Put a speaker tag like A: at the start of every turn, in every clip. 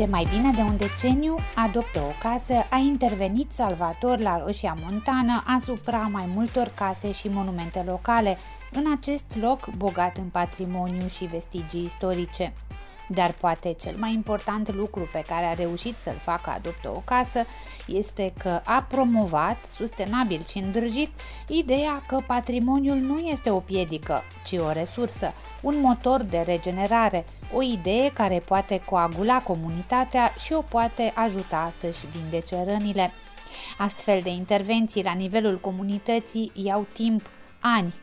A: De mai bine de un deceniu, Adoptă o casă a intervenit salvator la Roșia Montană asupra mai multor case și monumente locale, în acest loc bogat în patrimoniu și vestigii istorice. Dar poate cel mai important lucru pe care a reușit să-l facă Adoptă o casă este că a promovat, sustenabil și îndrăjit, ideea că patrimoniul nu este o piedică, ci o resursă, un motor de regenerare, o idee care poate coagula comunitatea și o poate ajuta să-și vindece rănile. Astfel de intervenții la nivelul comunității iau timp, ani.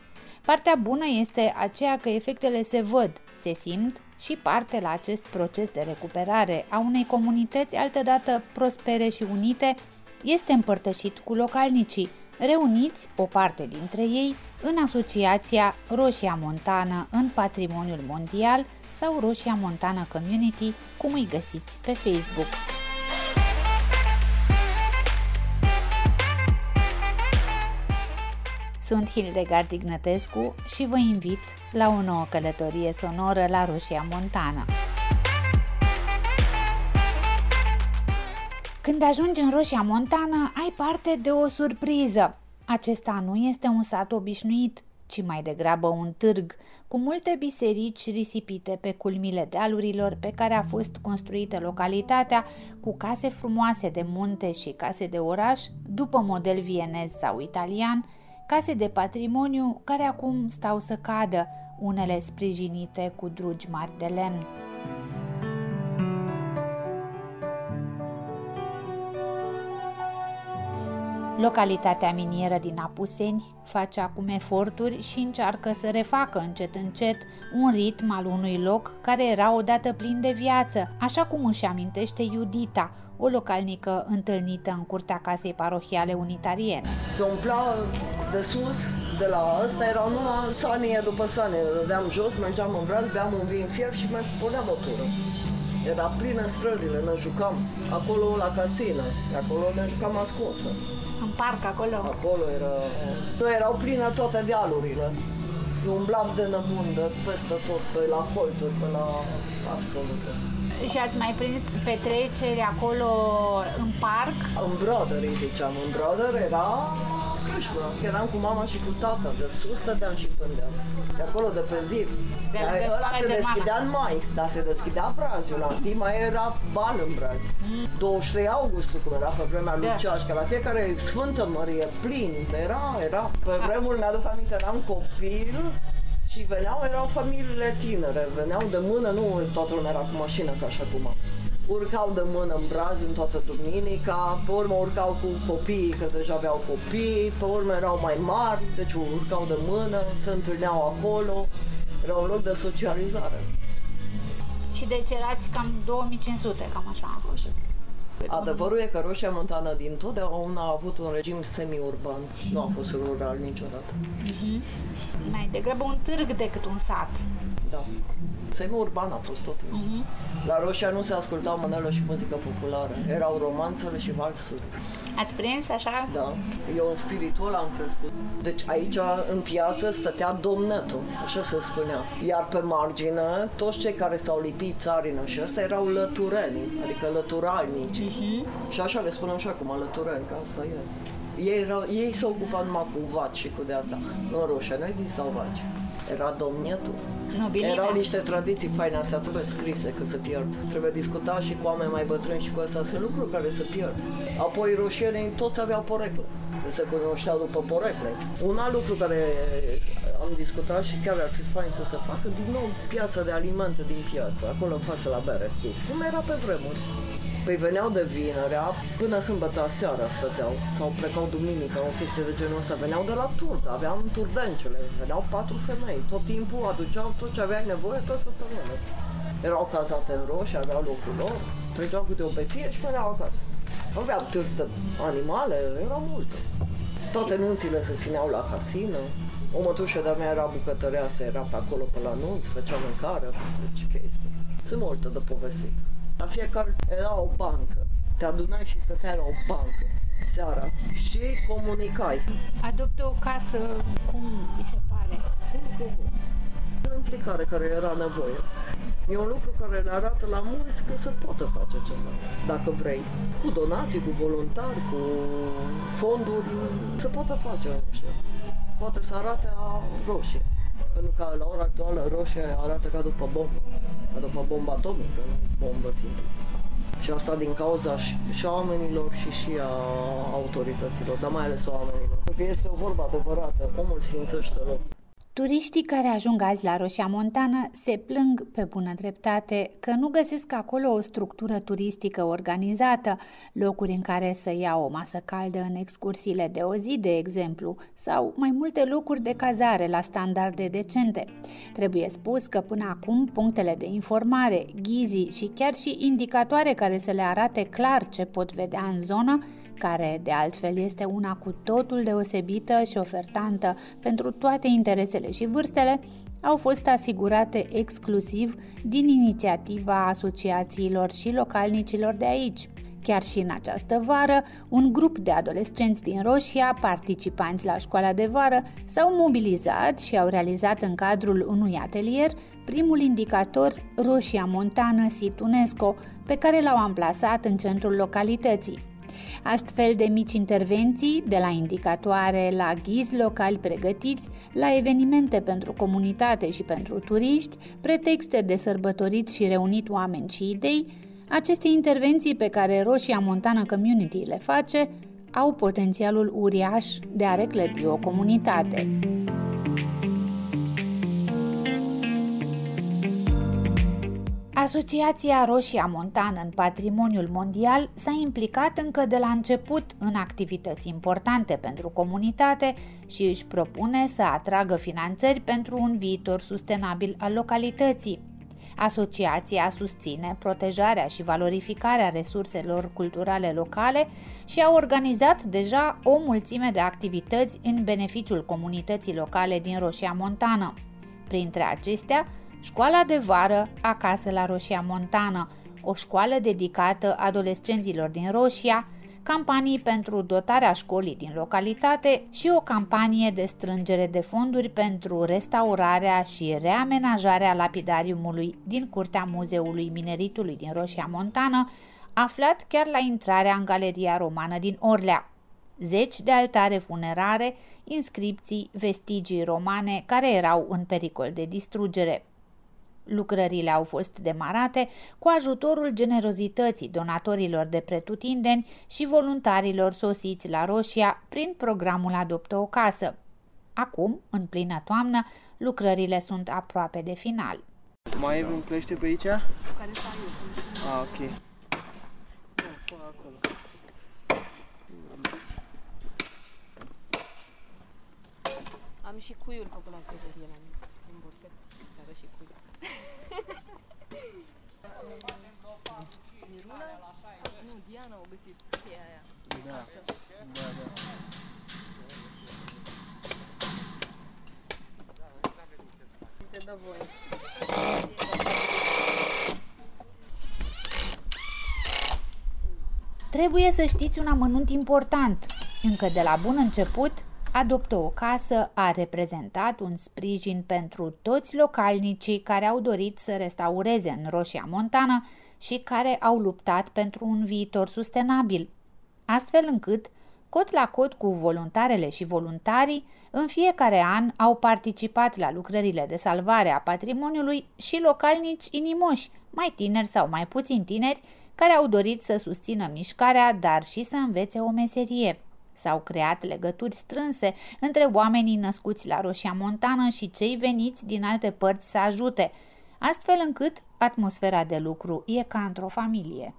A: Partea bună este aceea că efectele se văd, se simt și parte la acest proces de recuperare a unei comunități altădată prospere și unite este împărtășit cu localnicii, reuniți o parte dintre ei în asociația Roșia Montană în Patrimoniul Mondial sau Roșia Montană Community, cum îi găsiți pe Facebook. Sunt Hildegard Ignătescu și vă invit la o nouă călătorie sonoră la Roșia Montană. Când ajungi în Roșia Montană, ai parte de o surpriză. Acesta nu este un sat obișnuit, ci mai degrabă un târg, cu multe biserici risipite pe culmile dealurilor pe care a fost construită localitatea, cu case frumoase de munte și case de oraș, după model vienez sau italian, case de patrimoniu care acum stau să cadă, unele sprijinite cu drugi mari de lemn. Localitatea minieră din Apuseni face acum eforturi și încearcă să refacă încet încet un ritm al unui loc care era odată plin de viață, așa cum își amintește Iudita, o localnică întâlnită în curtea casei parohiale unitariene.
B: Se umpla de sus, de la ăsta, era numai sanie după sanie. Dădeam jos, mergeam în braț, beam un vin fier și mai puneam o tură. Era plină străzile, ne jucam acolo la casină, acolo ne jucam ascunsă.
A: În parc, acolo?
B: Acolo era... Nu, erau pline toate dealurile. Umblam de nămundă peste tot, pe la colțuri, pe la absolut
A: și ați mai prins petreceri acolo în parc?
B: În Brother, îi ziceam. În Brother era crâșmă. Eram cu mama și cu tata. De sus stăteam și pândeam. De acolo, de pe zid. De dar ăla se deschidea în mai, dar se deschidea brazul. La timp mai era bal în braz. Mm. 23 august, cum era pe vremea da. lui Ceașca, la fiecare Sfântă Mărie, plin. Era, era. Pe da. vremuri mi-aduc aminte, eram copil și veneau, erau familiile tinere, veneau de mână, nu toată lumea era cu mașină ca așa acum. Urcau de mână în braz în toată duminica, pe urmă urcau cu copiii, că deja aveau copii, pe urmă erau mai mari, deci urcau de mână, se întâlneau acolo, era un loc de socializare.
A: Și deci erați cam 2500, cam așa. așa.
B: Adevărul e că Roșia Montană din totdeauna a avut un regim semi-urban. Nu a fost rural niciodată. Uh-huh.
A: Mai degrabă un târg decât un sat.
B: Da. Semi-urban a fost tot. Uh-huh. La Roșia nu se ascultau manelă și muzică populară. Erau romanțele și valsuri.
A: Ați prins așa?
B: Da. Eu în spiritul am crescut. Deci aici în piață stătea domnetul, așa se spunea. Iar pe margine, toți cei care s-au lipit țarină și ăsta erau lătureni, adică lăturalnici. Uh-huh. Și așa le spunem așa cum lătureni, că asta e. Ei, erau, ei s-au ocupat numai cu vaci și cu de asta. În Roșia nu existau vaci. Era domnietul.
A: Nobilime.
B: Erau niște tradiții faine, astea trebuie scrise că se pierd. Trebuie discuta și cu oameni mai bătrâni și cu astea sunt lucruri care se pierd. Apoi roșienii toți aveau porecle. Se cunoșteau după porecle. Un alt lucru care am discutat și chiar ar fi fain să se facă din nou piața de alimente din piață, acolo în față la Bereschi. Cum era pe vremuri. Păi veneau de vinerea, până sâmbătă seara stăteau, sau plecau duminica, o chestie de genul ăsta, veneau de la turd, aveam turdencele, veneau patru femei, tot timpul aduceau tot ce aveai nevoie pe săptămână. Erau cazate în roșii, aveau locul lor, treceau câte o beție și veneau acasă. Aveau târg de animale, erau multe. Toate nunțile se țineau la casină. O mătușă de-a mea era bucătăreasă, era pe acolo pe la nunț, făcea mâncare, deci chestii. Sunt multe de povestit. La fiecare era o bancă. Te adunai și stăteai la o bancă seara și comunicai.
A: Adoptă o casă, cum vi se pare?
B: O implicare care era nevoie. E un lucru care le arată la mulți că se poate face ceva, dacă vrei. Cu donații, cu voluntari, cu fonduri, se poate face, nu știu. Poate să arate a roșie. Pentru că la ora actuală roșie arată ca după bombă, ca după bombă atomică, nu bombă simplă. Și asta din cauza și, și a oamenilor și și a autorităților, dar mai ales a oamenilor. Pentru că este o vorbă adevărată, omul simțește rău.
A: Turiștii care ajung azi la Roșia Montană se plâng pe bună dreptate că nu găsesc acolo o structură turistică organizată, locuri în care să ia o masă caldă în excursiile de o zi, de exemplu, sau mai multe locuri de cazare la standarde decente. Trebuie spus că până acum punctele de informare, ghizii și chiar și indicatoare care să le arate clar ce pot vedea în zonă care de altfel este una cu totul deosebită și ofertantă pentru toate interesele și vârstele, au fost asigurate exclusiv din inițiativa asociațiilor și localnicilor de aici. Chiar și în această vară, un grup de adolescenți din Roșia, participanți la școala de vară, s-au mobilizat și au realizat în cadrul unui atelier primul indicator Roșia Montană Situnesco, pe care l-au amplasat în centrul localității. Astfel de mici intervenții, de la indicatoare la ghizi locali pregătiți, la evenimente pentru comunitate și pentru turiști, pretexte de sărbătorit și reunit oameni și idei, aceste intervenții pe care Roșia Montană Community le face au potențialul uriaș de a reclădi o comunitate. Asociația Roșia Montană în Patrimoniul Mondial s-a implicat încă de la început în activități importante pentru comunitate și își propune să atragă finanțări pentru un viitor sustenabil al localității. Asociația susține protejarea și valorificarea resurselor culturale locale și a organizat deja o mulțime de activități în beneficiul comunității locale din Roșia Montană. Printre acestea, Școala de vară acasă la Roșia Montană, o școală dedicată adolescenților din Roșia, campanii pentru dotarea școlii din localitate și o campanie de strângere de fonduri pentru restaurarea și reamenajarea lapidariumului din curtea Muzeului Mineritului din Roșia Montană, aflat chiar la intrarea în Galeria Romană din Orlea. Zeci de altare funerare, inscripții, vestigii romane care erau în pericol de distrugere. Lucrările au fost demarate cu ajutorul generozității donatorilor de pretutindeni și voluntarilor sosiți la Roșia prin programul Adoptă o casă. Acum, în plină toamnă, lucrările sunt aproape de final.
C: Mai e un pește pe aici? Care Ah, ok.
D: Am și cuiuri făcut la căzărie la mine, în burse. Ți și cuiuri. Miruna? Nu, Diana au găsit cheia aia.
C: Da, da, da.
D: Se dă voie.
A: Trebuie să știți un amănunt important. Încă de la bun început, Adoptă o casă a reprezentat un sprijin pentru toți localnicii care au dorit să restaureze în Roșia Montană și care au luptat pentru un viitor sustenabil, astfel încât, cot la cot cu voluntarele și voluntarii, în fiecare an au participat la lucrările de salvare a patrimoniului și localnici inimoși, mai tineri sau mai puțin tineri, care au dorit să susțină mișcarea, dar și să învețe o meserie. S-au creat legături strânse între oamenii născuți la Roșia Montană și cei veniți din alte părți să ajute, astfel încât atmosfera de lucru e ca într-o familie.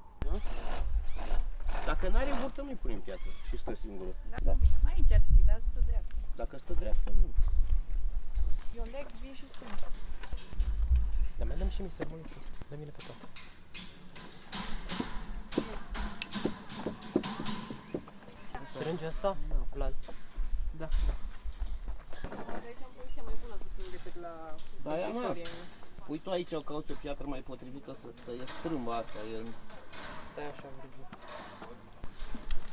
C: Dacă n-are burtă, nu-i punem piatră și stă singură.
D: Da, da. Bine, aici ar fi, dar stă dreaptă.
C: Dacă stă dreaptă, nu.
D: Eu leg vie și stânga.
C: Dar mai dăm și mi sărmână. Dă mine pe toată. Strânge asta? La... Da, da.
D: Aici am poziția mai bună să sting decât la
C: Da, ia mă.
D: Victoria.
C: Pui tu aici, cauți o piatră mai potrivită să că e strâmba asta, e...
D: Stai așa, Virgil.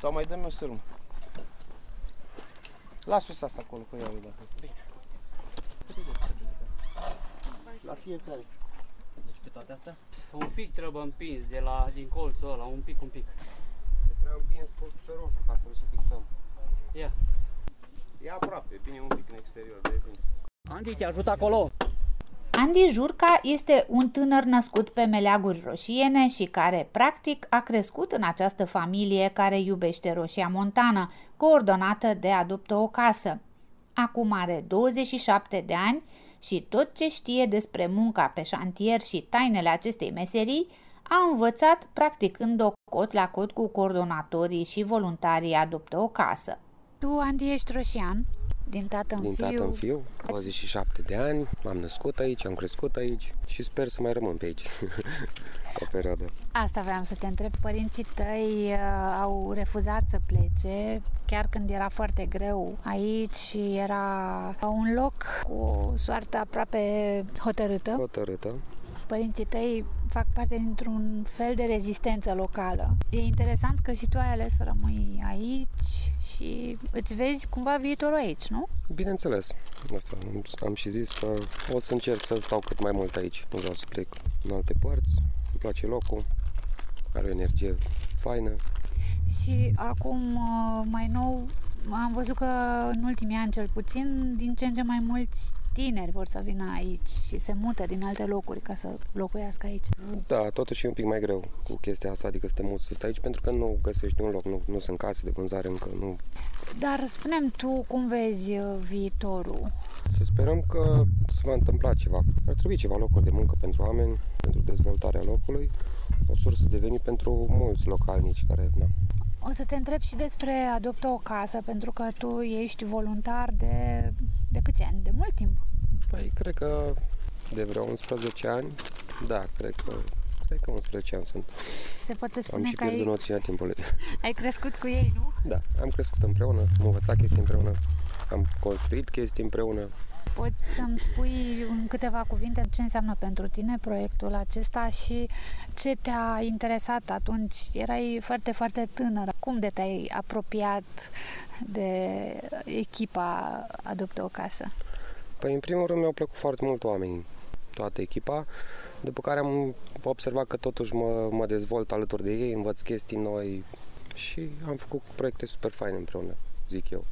C: Sau mai dăm o sârmă. Las-o să asta acolo, că iau eu dacă. Bine. La fiecare. pe toate astea?
E: Un pic trebuie împins de la, din colțul ăla, un pic, un pic.
F: Trebuie împins colțul roșu ca să-l și fixăm.
E: Ia.
F: E aproape, bine un pic în exterior, de când.
E: Andy, te ajut acolo?
A: Andy Jurca este un tânăr născut pe meleaguri roșiene și care, practic, a crescut în această familie care iubește roșia montană, coordonată de Adoptă o casă. Acum are 27 de ani și tot ce știe despre munca pe șantier și tainele acestei meserii a învățat practicând-o cot la cot cu coordonatorii și voluntarii Adoptă o casă. Tu, Andy, ești roșian? Din tată în
F: Din
A: fiu?
F: tată în fiu, 27 de ani, am născut aici, am crescut aici și sper să mai rămân pe aici o perioadă.
A: Asta vreau să te întreb. Părinții tăi uh, au refuzat să plece, chiar când era foarte greu aici și era un loc cu o soartă aproape hotărâtă.
F: Hotărâtă.
A: Părinții tăi fac parte dintr-un fel de rezistență locală. E interesant că și tu ai ales să rămâi aici și îți vezi cumva viitorul aici, nu?
F: Bineînțeles, asta am, am și zis că o să încerc să stau cât mai mult aici. Nu vreau să plec în alte părți, îmi place locul, are o energie faină.
A: Și acum, uh, mai nou, am văzut că în ultimii ani, cel puțin, din ce în ce mai mulți tineri vor să vină aici și se mută din alte locuri ca să locuiască aici.
F: Da, totuși e un pic mai greu cu chestia asta, adică să te muți să stai aici, pentru că nu găsești un loc, nu, nu sunt case de vânzare încă, nu.
A: Dar spunem tu cum vezi uh, viitorul?
F: Să sperăm că se va întâmpla ceva. Ar trebui ceva locuri de muncă pentru oameni, pentru dezvoltarea locului, o sursă de venit pentru mulți localnici care, na,
A: O să te întreb și despre Adoptă o casă, pentru că tu ești voluntar de, de câți ani? De mult timp.
F: Păi, cred că de vreo 11 ani, da, cred că, cred că 11 ani sunt.
A: Se poate
F: Am
A: spune
F: și
A: că
F: pierdut
A: ai,
F: noțiunea timpului.
A: ai crescut cu ei, nu?
F: Da, am crescut împreună, am învățat chestii împreună, am construit chestii împreună.
A: Poți să-mi spui în câteva cuvinte ce înseamnă pentru tine proiectul acesta și ce te-a interesat atunci? Erai foarte, foarte tânără. Cum de te-ai apropiat de echipa Adoptă o casă?
F: Păi, în primul rând, mi-au plăcut foarte mult oamenii, toată echipa, după care am observat că totuși mă, mă dezvolt alături de ei, învăț chestii noi și am făcut proiecte super faine împreună, zic eu.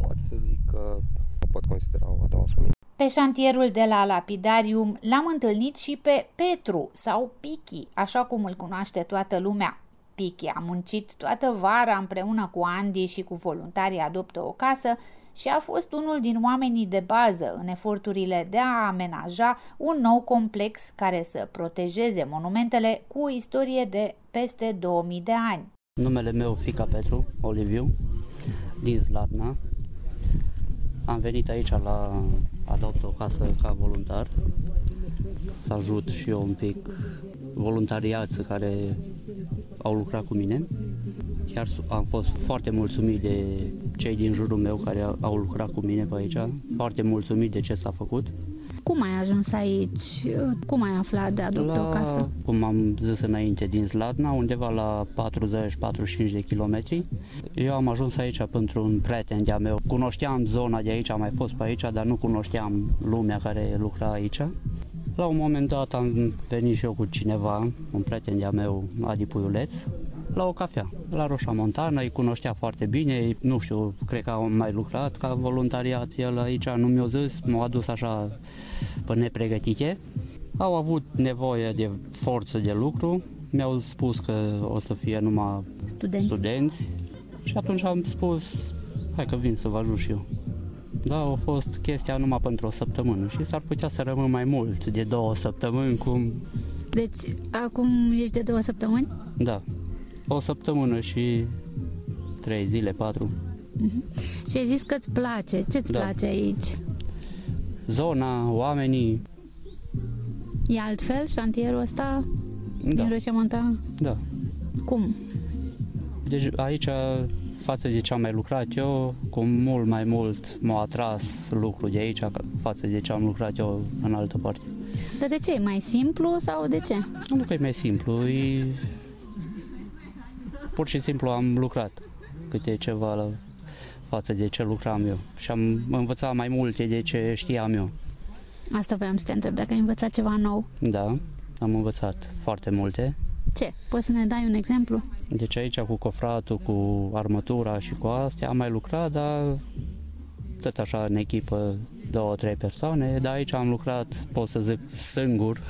F: Pot să zic că mă pot considera o a doua familie.
A: Pe șantierul de la Lapidarium l-am întâlnit și pe Petru sau Pichi, așa cum îl cunoaște toată lumea. Pichi a muncit toată vara împreună cu Andy și cu voluntarii Adoptă o casă și a fost unul din oamenii de bază în eforturile de a amenaja un nou complex care să protejeze monumentele cu o istorie de peste 2000 de ani.
E: Numele meu Fica Petru, Oliviu, din Zlatna. Am venit aici la Adopt o casă ca voluntar să ajut și eu un pic voluntariații care au lucrat cu mine. Chiar su- am fost foarte mulțumit de cei din jurul meu care au lucrat cu mine pe aici, foarte mulțumit de ce s-a făcut.
A: Cum ai ajuns aici? Cum ai aflat de Adoptă o casă?
E: cum am zis înainte, din Zlatna, undeva la 40-45 de kilometri. Eu am ajuns aici pentru un prieten de-a meu. Cunoșteam zona de aici, am mai fost pe aici, dar nu cunoșteam lumea care lucra aici. La un moment dat am venit și eu cu cineva, un prieten de-a meu, Adi Puiuleț, la o cafea, la Roșa Montană, îi cunoștea foarte bine, nu știu, cred că am mai lucrat ca voluntariat, el aici nu mi-a zis, m-a adus așa pe nepregătite. Au avut nevoie de forță de lucru, mi-au spus că o să fie numai
A: Studenți.
E: studenți și atunci am spus, hai că vin să vă ajut și eu. Da, a fost chestia numai pentru o săptămână și s-ar putea să rămân mai mult de două săptămâni, cum,
A: Deci, acum ești de două săptămâni?
E: da, o săptămână și trei zile, patru.
A: Și ai zis că îți place. Ce-ți
E: Da.
A: place aici?
E: Zona, oamenii,
A: E altfel șantierul ăsta din
E: da,
A: Roșia Montană?
E: da.
A: Cum?
E: Deci aici, față de ce am mai lucrat eu, cu mult mai mult m-a atras lucrul de aici ca- față de ce am lucrat eu în altă parte.
A: Dar de ce? E mai simplu sau de ce?
E: Nu că e mai simplu, e... Pur și simplu am lucrat câte ceva la față de ce lucram eu și am învățat mai multe de ce știam eu.
A: Asta voiam să te întreb, dacă ai învățat ceva nou.
E: Da, am învățat foarte multe.
G: Ce? Poți să ne dai un exemplu?
E: Deci aici cu cofratul, cu armătura și cu astea am mai lucrat, dar tot așa în echipă două, trei persoane, dar aici am lucrat, pot să zic, singur.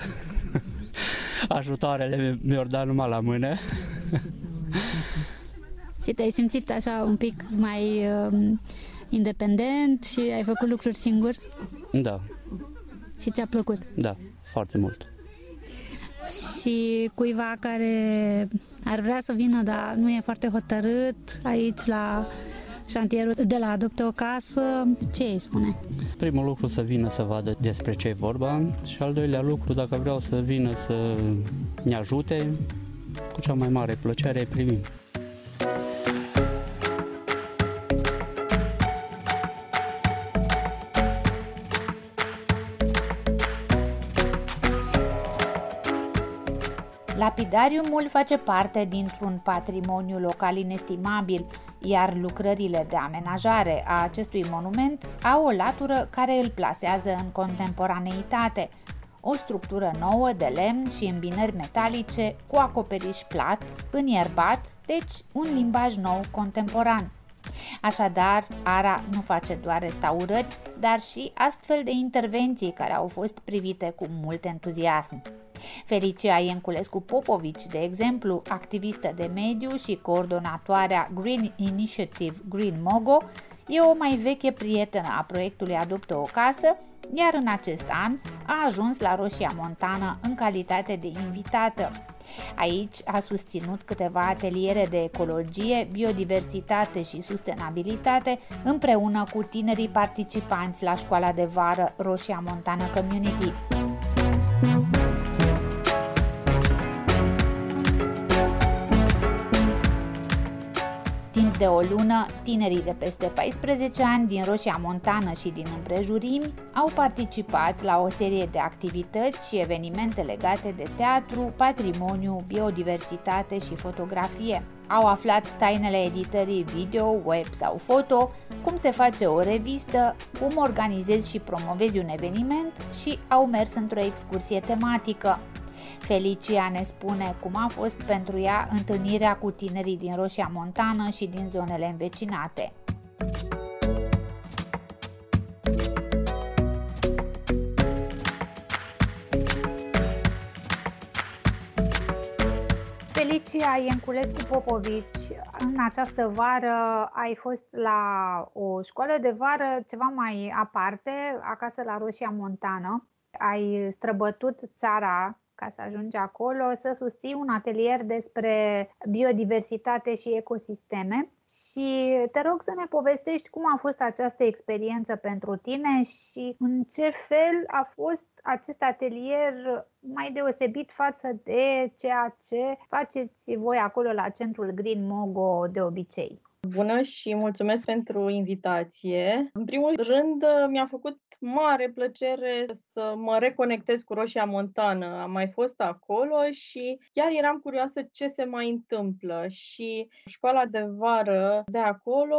E: Ajutoarele mi-au dat numai la mână.
G: și te-ai simțit așa un pic mai uh, independent și ai făcut lucruri singur?
E: Da.
G: Și ți-a plăcut?
E: Da, foarte mult.
G: Și cuiva care ar vrea să vină, dar nu e foarte hotărât aici la șantierul de la Adopte o Casă, ce îi spune?
E: Primul lucru să vină să vadă despre ce e vorba și al doilea lucru, dacă vreau să vină să ne ajute, cu cea mai mare plăcere primim.
A: Lapidariumul face parte dintr-un patrimoniu local inestimabil, iar lucrările de amenajare a acestui monument au o latură care îl plasează în contemporaneitate, o structură nouă de lemn și îmbinări metalice cu acoperiș plat, înierbat, deci un limbaj nou contemporan. Așadar, ARA nu face doar restaurări, dar și astfel de intervenții care au fost privite cu mult entuziasm. Felicia Ienculescu Popovici, de exemplu, activistă de mediu și coordonatoarea Green Initiative Green Mogo, e o mai veche prietenă a proiectului Adoptă o casă, iar în acest an a ajuns la Roșia Montană în calitate de invitată. Aici a susținut câteva ateliere de ecologie, biodiversitate și sustenabilitate împreună cu tinerii participanți la școala de vară Roșia Montană Community. De o lună, tinerii de peste 14 ani din Roșia Montană și din împrejurimi au participat la o serie de activități și evenimente legate de teatru, patrimoniu, biodiversitate și fotografie. Au aflat tainele editării video, web sau foto, cum se face o revistă, cum organizezi și promovezi un eveniment și au mers într-o excursie tematică. Felicia ne spune cum a fost pentru ea întâlnirea cu tinerii din Roșia Montană și din zonele învecinate. Felicia Ienculescu Popovici, în această vară ai fost la o școală de vară ceva mai aparte, acasă la Roșia Montană. Ai străbătut țara ca să ajungi acolo, să susții un atelier despre biodiversitate și ecosisteme și te rog să ne povestești cum a fost această experiență pentru tine și în ce fel a fost acest atelier mai deosebit față de ceea ce faceți voi acolo la centrul Green Mogo de obicei.
H: Bună și mulțumesc pentru invitație. În primul rând, mi-a făcut mare plăcere să mă reconectez cu Roșia Montană. Am mai fost acolo și chiar eram curioasă ce se mai întâmplă și școala de vară de acolo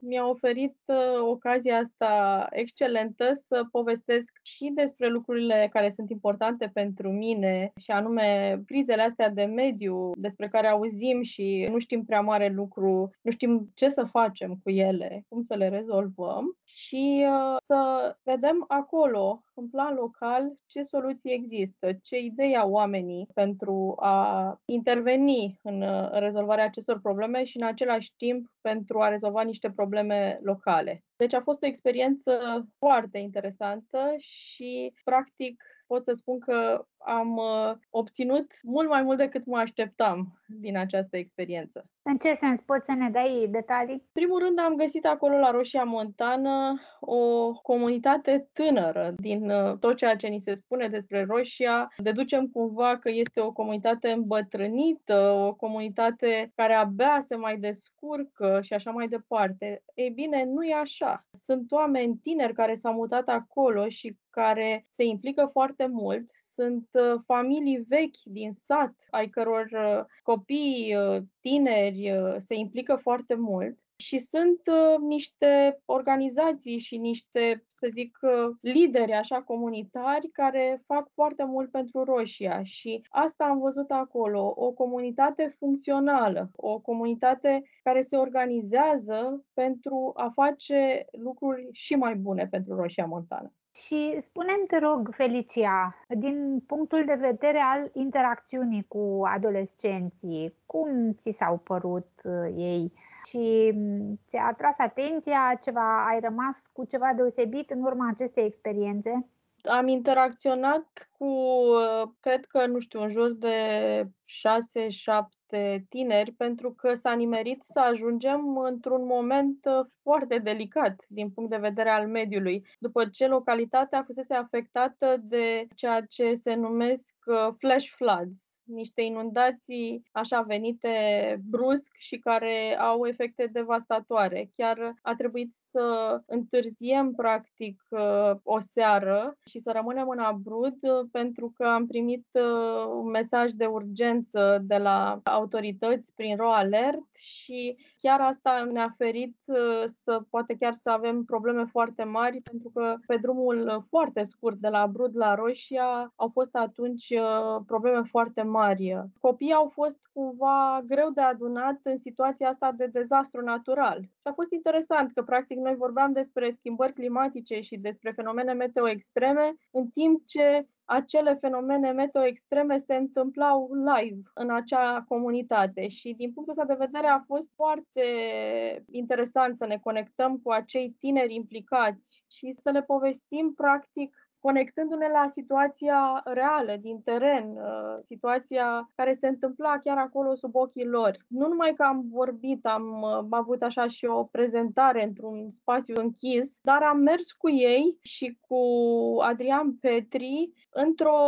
H: mi-a oferit uh, ocazia asta excelentă să povestesc și despre lucrurile care sunt importante pentru mine și anume crizele astea de mediu despre care auzim și nu știm prea mare lucru, nu știm ce să facem cu ele, cum să le rezolvăm și uh, să vedem acolo, în plan local, ce soluții există, ce idei au oamenii pentru a interveni în uh, rezolvarea acestor probleme și în același timp pentru a rezolva niște probleme locale. Deci a fost o experiență foarte interesantă și, practic, pot să spun că am uh, obținut mult mai mult decât mă așteptam din această experiență.
A: În ce sens? Poți să ne dai detalii?
H: Primul rând am găsit acolo la Roșia Montană o comunitate tânără din uh, tot ceea ce ni se spune despre Roșia. Deducem cumva că este o comunitate îmbătrânită, o comunitate care abia se mai descurcă și așa mai departe. Ei bine, nu e așa. Sunt oameni tineri care s-au mutat acolo și care se implică foarte mult. Sunt uh, familii vechi din sat, ai căror uh, copii, tineri se implică foarte mult și sunt uh, niște organizații și niște, să zic, uh, lideri așa comunitari care fac foarte mult pentru Roșia și asta am văzut acolo, o comunitate funcțională, o comunitate care se organizează pentru a face lucruri și mai bune pentru Roșia Montană.
A: Și spune te rog, Felicia, din punctul de vedere al interacțiunii cu adolescenții, cum ți s-au părut uh, ei? și mm, ți-a atras atenția, ceva, ai rămas cu ceva deosebit în urma acestei experiențe?
H: Am interacționat cu, cred că, nu știu, în jur de 6-7 tineri, pentru că s-a nimerit să ajungem într-un moment uh, foarte delicat din punct de vedere al mediului, după ce localitatea fusese afectată de ceea ce se numesc uh, flash floods, niște inundații așa venite brusc și care au efecte devastatoare. Chiar a trebuit să întârziem practic o seară și să rămânem în abrud pentru că am primit uh, un mesaj de urgență de la autorități prin RO Alert și chiar asta ne-a ferit uh, să poate chiar să avem probleme foarte mari, pentru că pe drumul foarte scurt de la Brud la Roșia au fost atunci uh, probleme foarte mari. Copiii au fost cumva greu de adunat în situația asta de dezastru natural. Și a fost interesant că, practic, noi vorbeam despre schimbări climatice și despre fenomene meteo extreme, în timp ce acele fenomene meteo extreme se întâmplau live în acea comunitate și din punctul ăsta de vedere a fost foarte interesant să ne conectăm cu acei tineri implicați și să le povestim practic conectându-ne la situația reală din teren, uh, situația care se întâmpla chiar acolo sub ochii lor. Nu numai că am vorbit, am, uh, am avut așa și o prezentare într-un spațiu închis, dar am mers cu ei și cu Adrian Petri într-o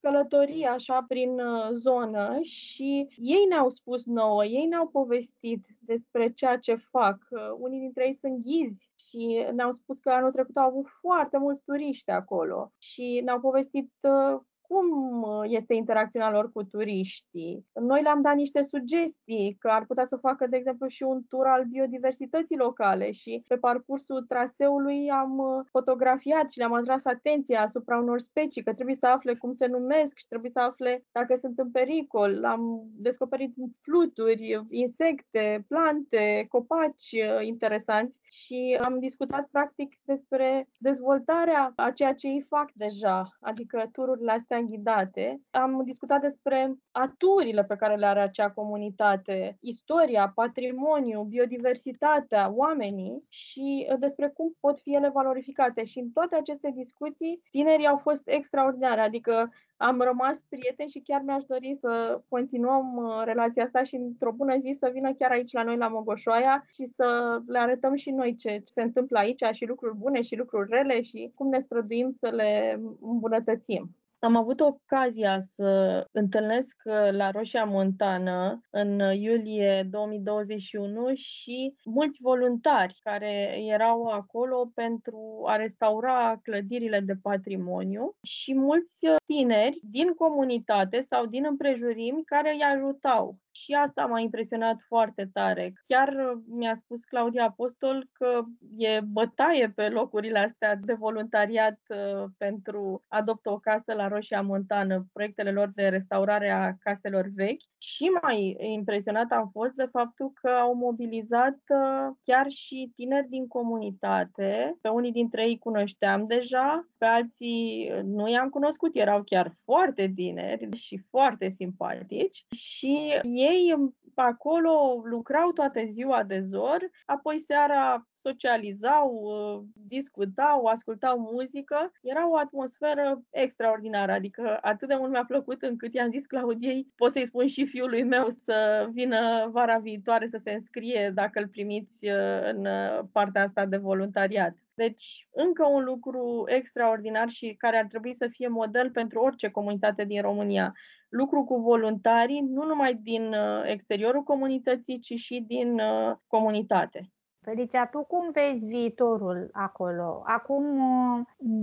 H: călătorie așa prin uh, zonă și ei ne-au spus nouă, ei ne-au povestit despre ceea ce fac. Unii dintre ei sunt ghizi și ne-au spus că anul trecut au avut foarte mulți turiști acolo și ne-au povestit uh, cum uh, este interacțiunea lor cu turiștii. Noi le-am dat niște sugestii că ar putea să facă, de exemplu, și un tur al biodiversității locale și pe parcursul traseului am uh, fotografiat și le-am atras atenția asupra unor specii, că trebuie să afle cum se numesc și trebuie să afle dacă sunt în pericol. Am descoperit fluturi, insecte, plante, copaci uh, interesanți și am discutat practic despre dezvoltarea a ceea ce ei fac deja, adică tururile astea ghidate, am discutat despre aturile pe care le are acea comunitate, istoria, patrimoniu, biodiversitatea, oamenii și uh, despre cum pot fi ele valorificate. Și în toate aceste discuții, tinerii au fost extraordinari, adică am rămas prieteni și chiar mi-aș dori să continuăm uh, relația asta și într-o bună zi să vină chiar aici la noi la Mogoșoaia și să le arătăm și noi ce se întâmplă aici și lucruri bune și lucruri rele și cum ne străduim să le îmbunătățim. Am avut ocazia să întâlnesc uh, la Roșia Montană în iulie 2021 și mulți voluntari care erau acolo pentru a restaura clădirile de patrimoniu și mulți uh, tineri din comunitate sau din împrejurimi care îi ajutau și asta m-a impresionat foarte tare. Chiar uh, mi-a spus Claudia Apostol că e bătaie pe locurile astea de voluntariat uh, pentru Adoptă o casă la Roșia Montană, proiectele lor de restaurare a caselor vechi. Și mai impresionat am fost de faptul că au mobilizat uh, chiar și tineri din comunitate. Pe unii dintre ei cunoșteam deja, pe alții nu i-am cunoscut, erau chiar foarte tineri și foarte simpatici și ei acolo lucrau toată ziua de zor, apoi seara socializau, uh, discutau, ascultau muzică. Era o atmosferă extraordinară, adică atât de mult mi-a plăcut încât i-am zis Claudiei, pot să-i spun și fiului meu să vină vara viitoare să se înscrie dacă îl primiți uh, în uh, partea asta de voluntariat. Deci, încă un lucru extraordinar și care ar trebui să fie model pentru orice comunitate din România. Lucru cu voluntarii, nu numai din exteriorul comunității, ci și din comunitate.
A: Felicia, tu cum vezi viitorul acolo? Acum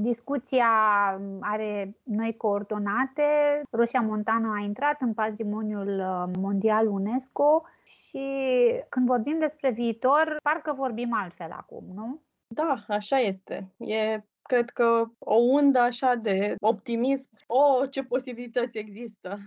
A: discuția are noi coordonate. Roșia Montană a intrat în patrimoniul mondial UNESCO și când vorbim despre viitor, parcă vorbim altfel acum, nu?
H: Da, așa este. E cred că o undă așa de optimism, o, oh, ce posibilități există.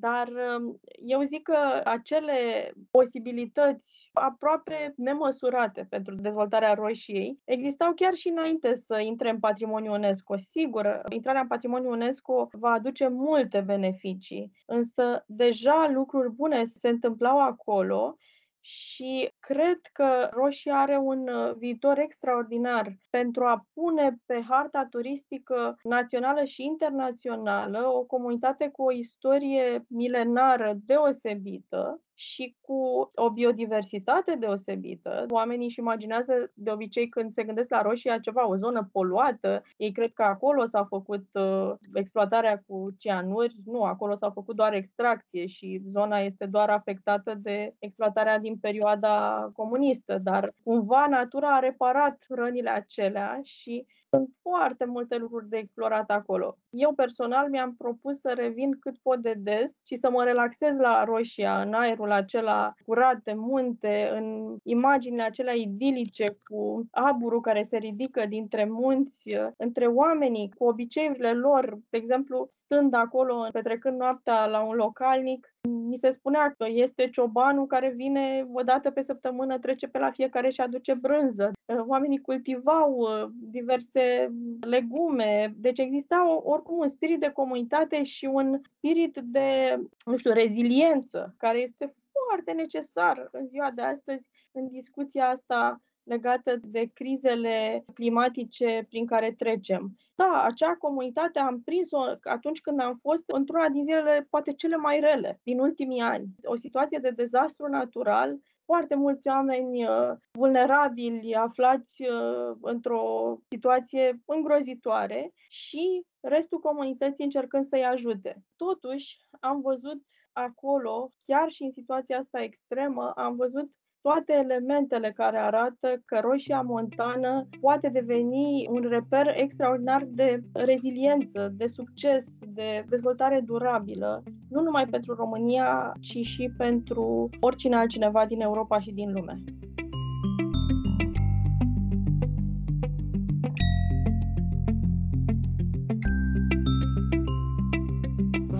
H: Dar um, eu zic că acele posibilități aproape nemăsurate pentru dezvoltarea roșiei existau chiar și înainte să intre în patrimoniul UNESCO. Sigur, intrarea în patrimoniul UNESCO va aduce multe beneficii, însă deja lucruri bune se întâmplau acolo și cred că Roșia are un uh, viitor extraordinar pentru a pune pe harta turistică națională și internațională o comunitate cu o istorie milenară deosebită și cu o biodiversitate deosebită. Oamenii își imaginează de obicei când se gândesc la Roșia ceva, o zonă poluată. Ei cred că acolo s-a făcut uh, exploatarea cu cianuri. Nu, acolo s-a făcut doar extracție și zona este doar afectată de exploatarea din perioada comunistă. Dar cumva natura a reparat rănile acelea și sunt foarte multe lucruri de explorat acolo. Eu personal mi-am propus să revin cât pot de des și să mă relaxez la Roșia, în aerul acela curat de munte, în imaginile acelea idilice cu aburul care se ridică dintre munți, între oamenii, cu obiceiurile lor, de exemplu, stând acolo, petrecând noaptea la un localnic, mi se spunea că este ciobanul care vine o dată pe săptămână, trece pe la fiecare și aduce brânză. Oamenii cultivau uh, diverse legume, deci exista oricum un spirit de comunitate și un spirit de, nu știu, reziliență, care este foarte necesar în ziua de astăzi în discuția asta legată de crizele climatice prin care trecem. Da, acea comunitate am prins-o atunci când am fost într-una din zilele poate cele mai rele din ultimii ani. O situație de dezastru natural, foarte mulți oameni uh, vulnerabili, aflați uh, într-o situație îngrozitoare și restul comunității încercând să-i ajute. Totuși, am văzut acolo, chiar și în situația asta extremă, am văzut toate elementele care arată că Roșia Montană poate deveni un reper extraordinar de reziliență, de succes, de dezvoltare durabilă, nu numai pentru România, ci și pentru oricine altcineva din Europa și din lume.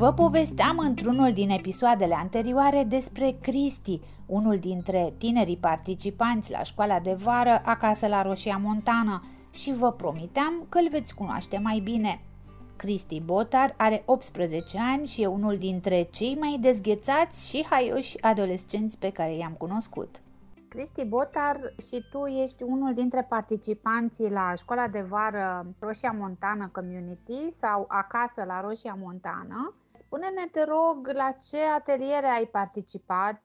A: Vă povesteam într-unul din episoadele anterioare despre Cristi, unul dintre tinerii participanți la școala de vară acasă la Roșia Montană și vă promiteam că îl veți cunoaște mai bine. Cristi Botar are 18 ani și e unul dintre cei mai dezghețați și haioși adolescenți pe care i-am cunoscut. Cristi Botar, și tu ești unul dintre participanții la școala de vară Roșia Montană Community sau acasă la Roșia Montană. Spune-ne, te rog, la ce ateliere ai participat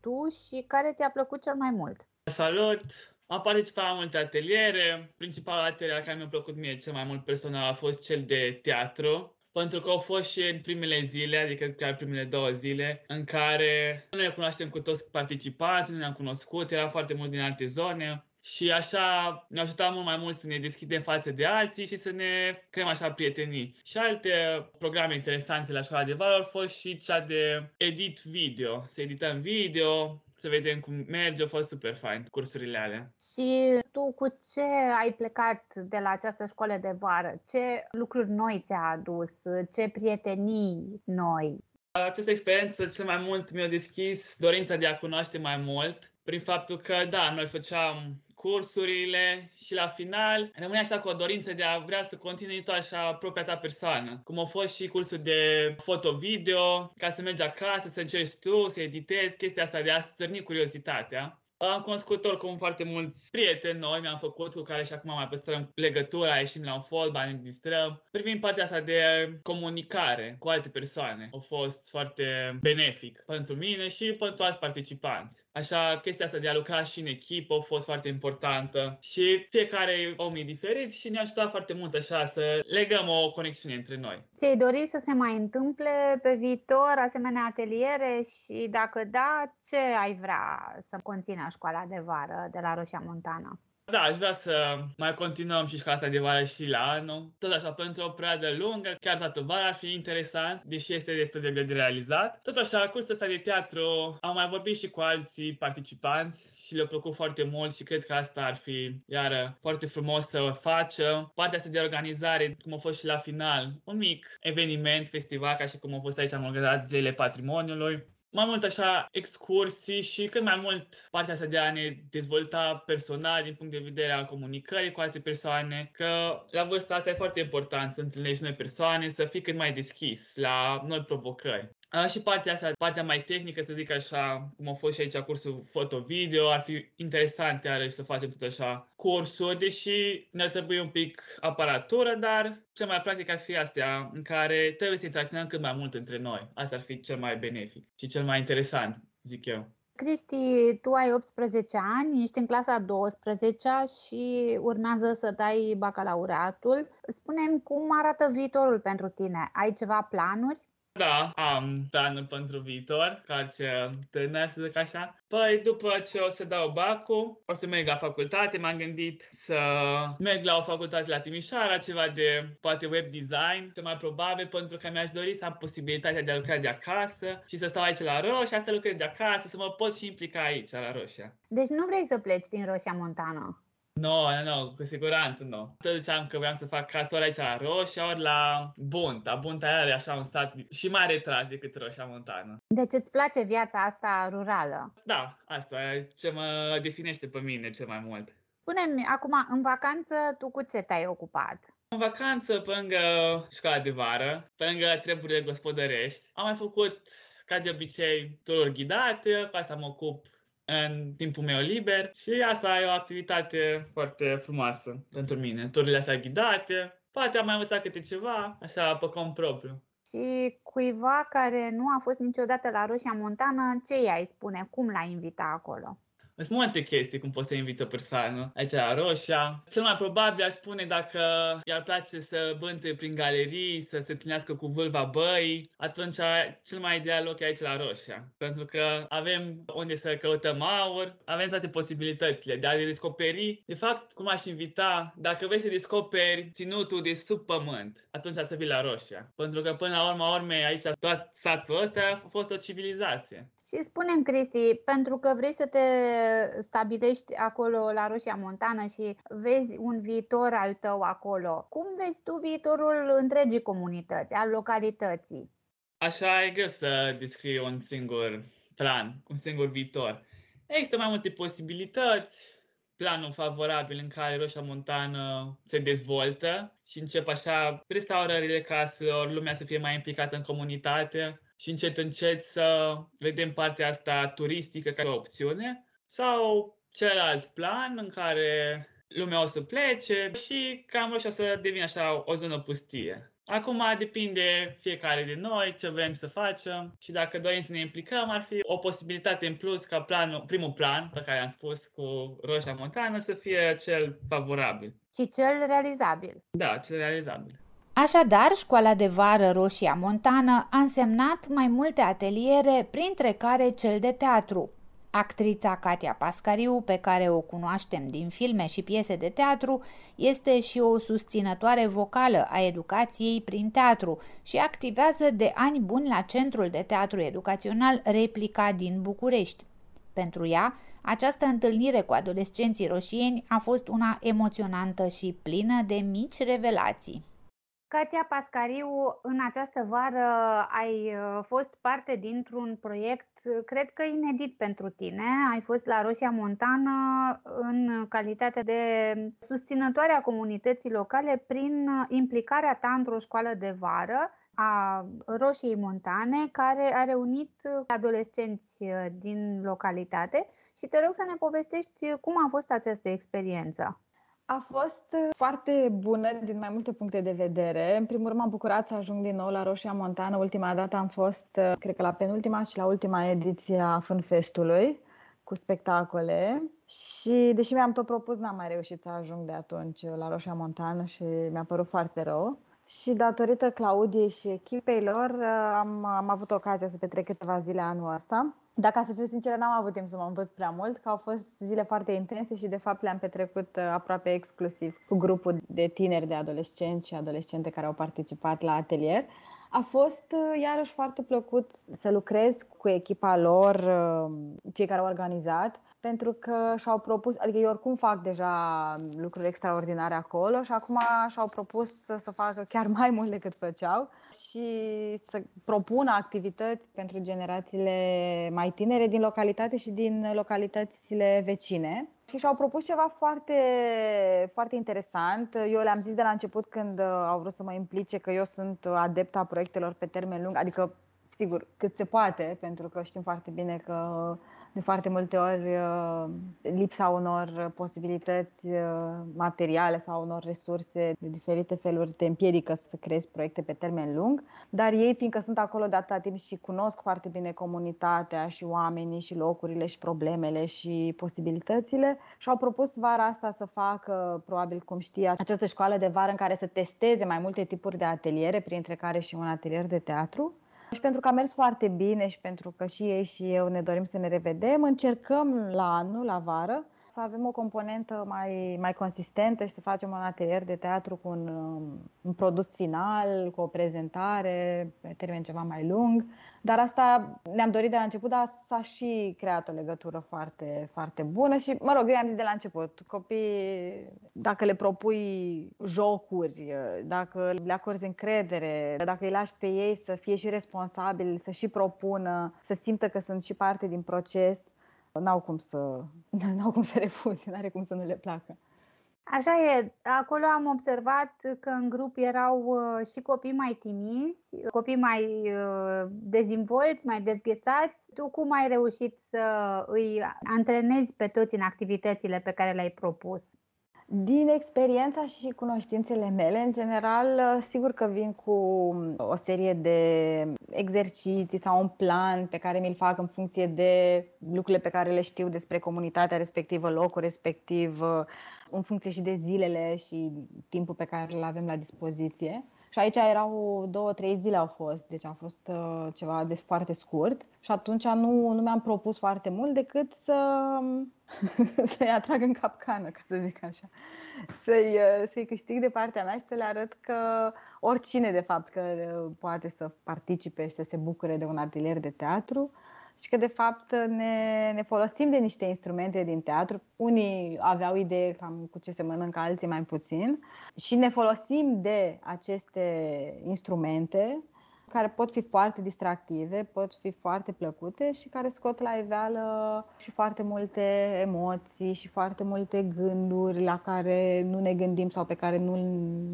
A: tu și care ți-a plăcut cel mai mult?
I: Salut! Am participat la multe ateliere. Principalul atelier care mi-a plăcut mie cel mai mult personal a fost cel de teatru, pentru că au fost și în primele zile, adică chiar primele două zile, în care nu ne cunoaștem cu toți participanții, nu ne-am cunoscut, era foarte mult din alte zone și așa ne ajuta mult mai mult să ne deschidem față de alții și să ne creăm așa prietenii. Și alte programe interesante la școala de vară au fost și cea de edit video, să edităm video, să vedem cum merge, au fost super fain cursurile alea.
A: Și tu cu ce ai plecat de la această școală de vară? Ce lucruri noi ți-a adus? Ce prietenii noi?
I: Această experiență cel mai mult mi-a deschis dorința de a cunoaște mai mult prin faptul că, da, noi făceam cursurile și la final rămâne așa cu o dorință de a vrea să continui tot așa propria ta persoană. Cum a fost și cursul de foto-video, ca să mergi acasă, să încerci tu, să editezi, chestia asta de a stârni curiozitatea. Am cunoscut oricum foarte mulți prieteni noi, mi-am făcut cu care și acum mai păstrăm legătura, ieșim la un fotbal, ne distrăm. Privind partea asta de comunicare cu alte persoane, a fost foarte benefic pentru mine și pentru alți participanți. Așa, chestia asta de a lucra și în echipă a fost foarte importantă și fiecare om e diferit și ne-a ajutat foarte mult așa să legăm o conexiune între noi.
A: Ți-ai dori să se mai întâmple pe viitor asemenea ateliere și dacă da, ce ai vrea să conțină școala de vară de la Roșia Montană.
I: Da, aș vrea să mai continuăm și școala asta de vară și la anul. Tot așa, pentru o perioadă lungă, chiar toată vara ar fi interesant, deși este destul de greu de realizat. Tot așa, cursul ăsta de teatru, am mai vorbit și cu alții participanți și le-a plăcut foarte mult și cred că asta ar fi, iară, foarte frumos să o facă. Partea asta de organizare, cum a fost și la final, un mic eveniment, festival, ca și cum a fost aici, am organizat Zilele Patrimoniului mai mult așa excursii și cât mai mult partea asta de a ne dezvolta personal din punct de vedere al comunicării cu alte persoane, că la vârsta asta e foarte important să întâlnești noi persoane, să fii cât mai deschis la noi provocări. A, și partea asta, partea mai tehnică, să zic așa, cum a fost și aici cursul foto-video, ar fi interesant iarăși să facem tot așa cursuri, deși ne trebuie un pic aparatură, dar cel mai practic ar fi astea, în care trebuie să interacționăm cât mai mult între noi. Asta ar fi cel mai benefic și cel mai interesant, zic eu.
A: Cristi, tu ai 18 ani, ești în clasa 12 și urmează să dai bacalaureatul. Spune-mi cum arată viitorul pentru tine. Ai ceva planuri?
I: Da, am planul pentru viitor, ca ce tânăr, să zic așa. Păi, după ce o să dau bacul, o să merg la facultate. M-am gândit să merg la o facultate la Timișoara, ceva de poate web design, ce mai probabil, pentru că mi-aș dori să am posibilitatea de a lucra de acasă și să stau aici la Roșia, să lucrez de acasă, să mă pot și implica aici, la Roșia.
A: Deci nu vrei să pleci din Roșia Montană?
I: Nu, no, nu, no, cu siguranță nu. Tot ziceam că vreau să fac casă ori aici la Roșia, ori la Bunta. Bunta are așa un sat și mai retras decât Roșia Montană.
A: Deci îți place viața asta rurală?
I: Da, asta e ce mă definește pe mine cel mai mult.
A: Spune-mi, acum, în vacanță, tu cu ce te-ai ocupat?
I: În vacanță, pe lângă școala de vară, pe lângă treburile gospodărești, am mai făcut, ca de obicei, tururi ghidate, cu asta mă ocup în timpul meu liber și asta e o activitate foarte frumoasă pentru mine. Turile astea ghidate, poate am mai învățat câte ceva, așa, pe cont propriu.
A: Și cuiva care nu a fost niciodată la Roșia Montană, ce i-ai spune? Cum l-ai invita acolo?
I: Sunt multe chestii cum poți să inviți o persoană aici la Roșia. Cel mai probabil aș spune dacă i-ar place să bânte prin galerii, să se întâlnească cu vâlva băii, atunci cel mai ideal loc e aici la Roșia. Pentru că avem unde să căutăm aur, avem toate posibilitățile de a descoperi. De fapt, cum aș invita, dacă vrei să descoperi ținutul de sub pământ, atunci să vii la Roșia. Pentru că până la urma urmei aici tot satul ăsta a fost o civilizație.
A: Și spunem, Cristi, pentru că vrei să te stabilești acolo la Roșia Montană și vezi un viitor al tău acolo, cum vezi tu viitorul întregii comunități, al localității?
I: Așa e greu să descrii un singur plan, un singur viitor. Există mai multe posibilități, planul favorabil în care Roșia Montană se dezvoltă și încep așa restaurările caselor, lumea să fie mai implicată în comunitate și încet încet să vedem partea asta turistică ca o opțiune sau celălalt plan în care lumea o să plece și cam așa să devină așa o zonă pustie. Acum depinde fiecare de noi ce vrem să facem și dacă dorim să ne implicăm, ar fi o posibilitate în plus ca planul, primul plan pe care am spus cu Roșia Montană să fie cel favorabil.
A: Și cel realizabil.
I: Da, cel realizabil.
A: Așadar, școala de vară Roșia Montană a însemnat mai multe ateliere, printre care cel de teatru. Actrița Katia Pascariu, pe care o cunoaștem din filme și piese de teatru, este și o susținătoare vocală a educației prin teatru și activează de ani buni la Centrul de Teatru Educațional Replica din București. Pentru ea, această întâlnire cu adolescenții roșieni a fost una emoționantă și plină de mici revelații. Katia Pascariu, în această vară ai uh, fost parte dintr-un proiect, uh, cred că inedit pentru tine. Ai fost la Roșia Montană în calitate de susținătoare a comunității locale prin implicarea ta într-o școală de vară a Roșiei Montane, care a reunit adolescenți uh, din localitate și te rog să ne povestești cum a fost această experiență.
J: A fost uh, foarte bună din mai multe puncte de vedere. În primul rând m-am bucurat să ajung din nou la Roșia Montană. Ultima dată am fost, uh, cred că la penultima și la ultima ediție a Festului cu spectacole și deși mi-am tot propus, n-am mai reușit să ajung de atunci la Roșia Montană și mi-a părut foarte rău. Și datorită Claudiei și echipei lor uh, am, am avut ocazia să petrec câteva zile anul ăsta. Dar ca să fiu sinceră, n-am avut timp să mă învăț prea mult, că au fost zile foarte intense și de fapt le-am petrecut uh, aproape exclusiv cu grupul de tineri, de adolescenți și adolescente care au participat la atelier. A fost uh, iarăși foarte plăcut să lucrez cu echipa lor, uh, cei care au organizat, pentru că și-au propus, adică eu oricum fac deja lucruri extraordinare acolo și acum și-au propus să, să facă chiar mai mult decât făceau și să propună activități pentru generațiile mai tinere din localitate și din localitățile vecine. Și și-au propus ceva foarte, foarte interesant. Eu le-am zis de la început când au vrut să mă implice că eu sunt adepta proiectelor pe termen lung, adică sigur, cât se poate, pentru că știm foarte bine că de foarte multe ori uh, lipsa unor posibilități uh, materiale sau unor resurse de diferite feluri te împiedică să creezi proiecte pe termen lung, dar ei, fiindcă sunt acolo de atâta timp și cunosc foarte bine comunitatea și oamenii și locurile și problemele și posibilitățile, și-au propus vara asta să facă, probabil cum știi, această școală de vară în care să testeze mai multe tipuri de ateliere, printre care și un atelier de teatru și pentru că a mers foarte bine și pentru că și ei și eu ne dorim să ne revedem, încercăm la anul, la vară, să avem o componentă mai, mai consistentă și să facem un atelier de teatru cu un, un produs final, cu o prezentare pe termen ceva mai lung. Dar asta ne-am dorit de la început, dar s-a și creat o legătură foarte, foarte bună și, mă rog, eu am zis de la început, copii, dacă le propui jocuri, dacă le acorzi încredere, dacă îi lași pe ei să fie și responsabili, să și propună, să simtă că sunt și parte din proces, n-au cum să, n-au cum să refuze, n-are cum să nu le placă.
A: Așa e, acolo am observat că în grup erau uh, și copii mai timizi, copii mai uh, dezvolți, mai dezghețați. Tu cum ai reușit să îi antrenezi pe toți în activitățile pe care le-ai propus?
J: Din experiența și cunoștințele mele, în general, sigur că vin cu o serie de exerciții sau un plan pe care mi-l fac în funcție de lucrurile pe care le știu despre comunitatea respectivă, locul respectiv, în funcție și de zilele și timpul pe care îl avem la dispoziție. Și aici erau două, trei zile au fost, deci a fost uh, ceva de foarte scurt și atunci nu, nu mi-am propus foarte mult decât să, să-i atrag în capcană, ca să zic așa. Să-i, uh, să-i câștig de partea mea și să le arăt că oricine, de fapt, că uh, poate să participe și să se bucure de un atelier de teatru și că de fapt ne, ne folosim de niște instrumente din teatru. Unii aveau idee cam cu ce se mănâncă, alții mai puțin și ne folosim de aceste instrumente care pot fi foarte distractive, pot fi foarte plăcute și care scot la iveală și foarte multe emoții și foarte multe gânduri la care nu ne gândim sau pe care nu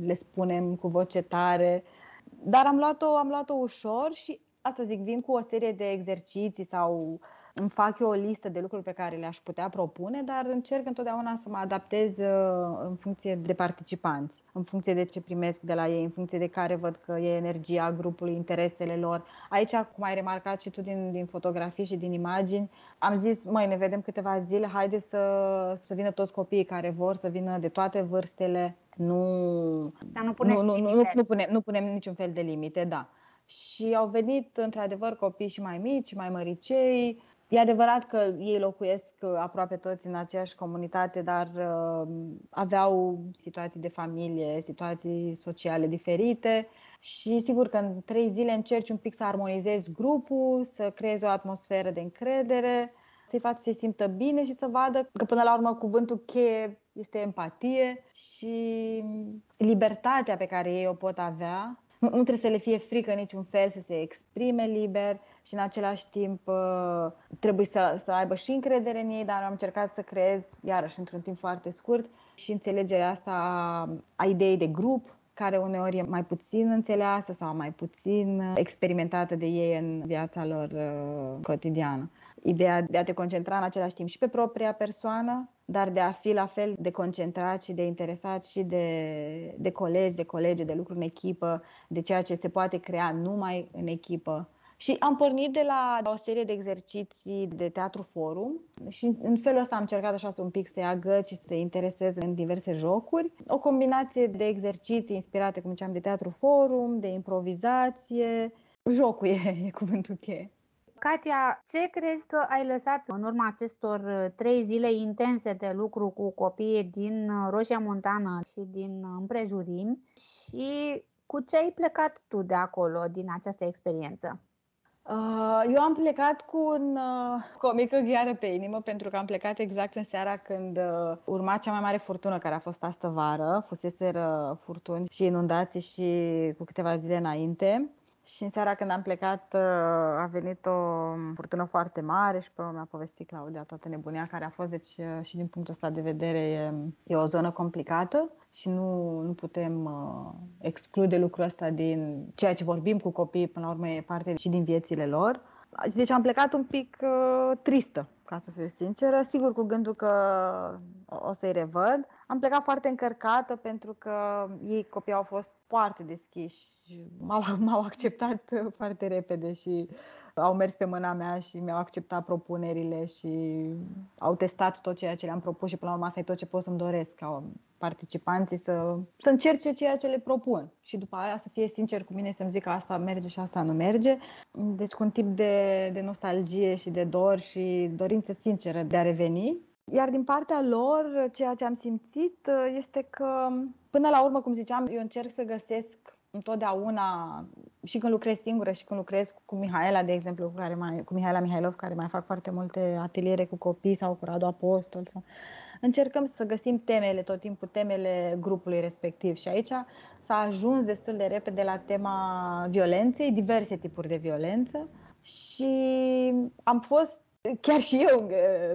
J: le spunem cu voce tare. Dar am luat-o, am luat-o ușor și asta zic, vin cu o serie de exerciții sau îmi fac eu o listă de lucruri pe care le-aș putea propune, dar încerc întotdeauna să mă adaptez uh, în funcție de participanți, în funcție de ce primesc de la ei, în funcție de care văd că e energia grupului, interesele lor. Aici, cum ai remarcat și tu din, din fotografii și din imagini, am zis, măi, ne vedem câteva zile, haide să, să vină toți copiii care vor, să vină de toate vârstele, nu,
A: Dar nu, nu,
J: nu, nu, nu, punem, nu punem niciun fel de limite, da și au venit într-adevăr copii și mai mici, mai măricei. E adevărat că ei locuiesc uh, aproape toți în aceeași comunitate, dar uh, aveau situații de familie, situații sociale diferite și sigur că în trei zile încerci un pic să armonizezi grupul, să creezi o atmosferă de încredere, să-i faci să se simtă bine și să vadă că până la urmă cuvântul cheie este empatie și libertatea pe care ei o pot avea nu, nu trebuie să le fie frică în niciun fel să se exprime liber și în același timp uh, trebuie să, să aibă și încredere în ei, dar am încercat să creez, iarăși într-un timp foarte scurt, și înțelegerea asta a ideii de grup, care uneori e mai puțin înțeleasă sau mai puțin experimentată de ei în viața lor uh, cotidiană. Ideea de a te concentra în același timp și pe propria persoană, dar de a fi la fel de concentrat și de interesat și de, de colegi, de colege, de lucruri în echipă, de ceea ce se poate crea numai în echipă. Și am pornit de la o serie de exerciții de teatru forum și în felul ăsta am încercat așa să un pic să ia găți și să se intereseze în diverse jocuri. O combinație de exerciții inspirate, cum ziceam, de teatru forum, de improvizație. Jocul e, e cuvântul cheie.
A: Katia, ce crezi că ai lăsat în urma acestor uh, trei zile intense de lucru cu copiii din uh, Roșia Montană și din împrejurimi și cu ce ai plecat tu de acolo, din această experiență?
J: Uh, eu am plecat cu, un, cu o mică ghiară pe inimă pentru că am plecat exact în seara când urma cea mai mare furtună care a fost astă vară. Fuseseră furtuni și inundații și cu câteva zile înainte. Și în seara când am plecat uh, a venit o furtună foarte mare și pe urmă mi-a povestit Claudia toată nebunia care a fost. Deci uh, și din punctul ăsta de vedere e, e o zonă complicată și nu, nu putem uh, exclude lucrul ăsta din ceea ce vorbim cu copiii. Până la urmă e parte și din viețile lor. Deci am plecat un pic uh, tristă, ca să fiu sinceră, sigur cu gândul că o să-i revăd. Am plecat foarte încărcată pentru că ei, copiii, au fost foarte deschiși, m-au, m-au acceptat foarte repede și au mers pe mâna mea și mi-au acceptat propunerile și au testat tot ceea ce le-am propus și până la urmă asta e tot ce pot să-mi doresc ca participanții să, să încerce ceea ce le propun și după aia să fie sincer cu mine să-mi zică asta merge și asta nu merge. Deci cu un tip de, de nostalgie și de dor și dorință sinceră de a reveni. Iar din partea lor, ceea ce am simțit este că, până la urmă, cum ziceam, eu încerc să găsesc întotdeauna, și când lucrez singură și când lucrez cu Mihaela, de exemplu, cu, care mai, cu Mihaela Mihailov, care mai fac foarte multe ateliere cu copii sau cu Radu Apostol, sau... încercăm să găsim temele, tot timpul temele grupului respectiv. Și aici s-a ajuns destul de repede la tema violenței, diverse tipuri de violență. Și am fost Chiar și eu,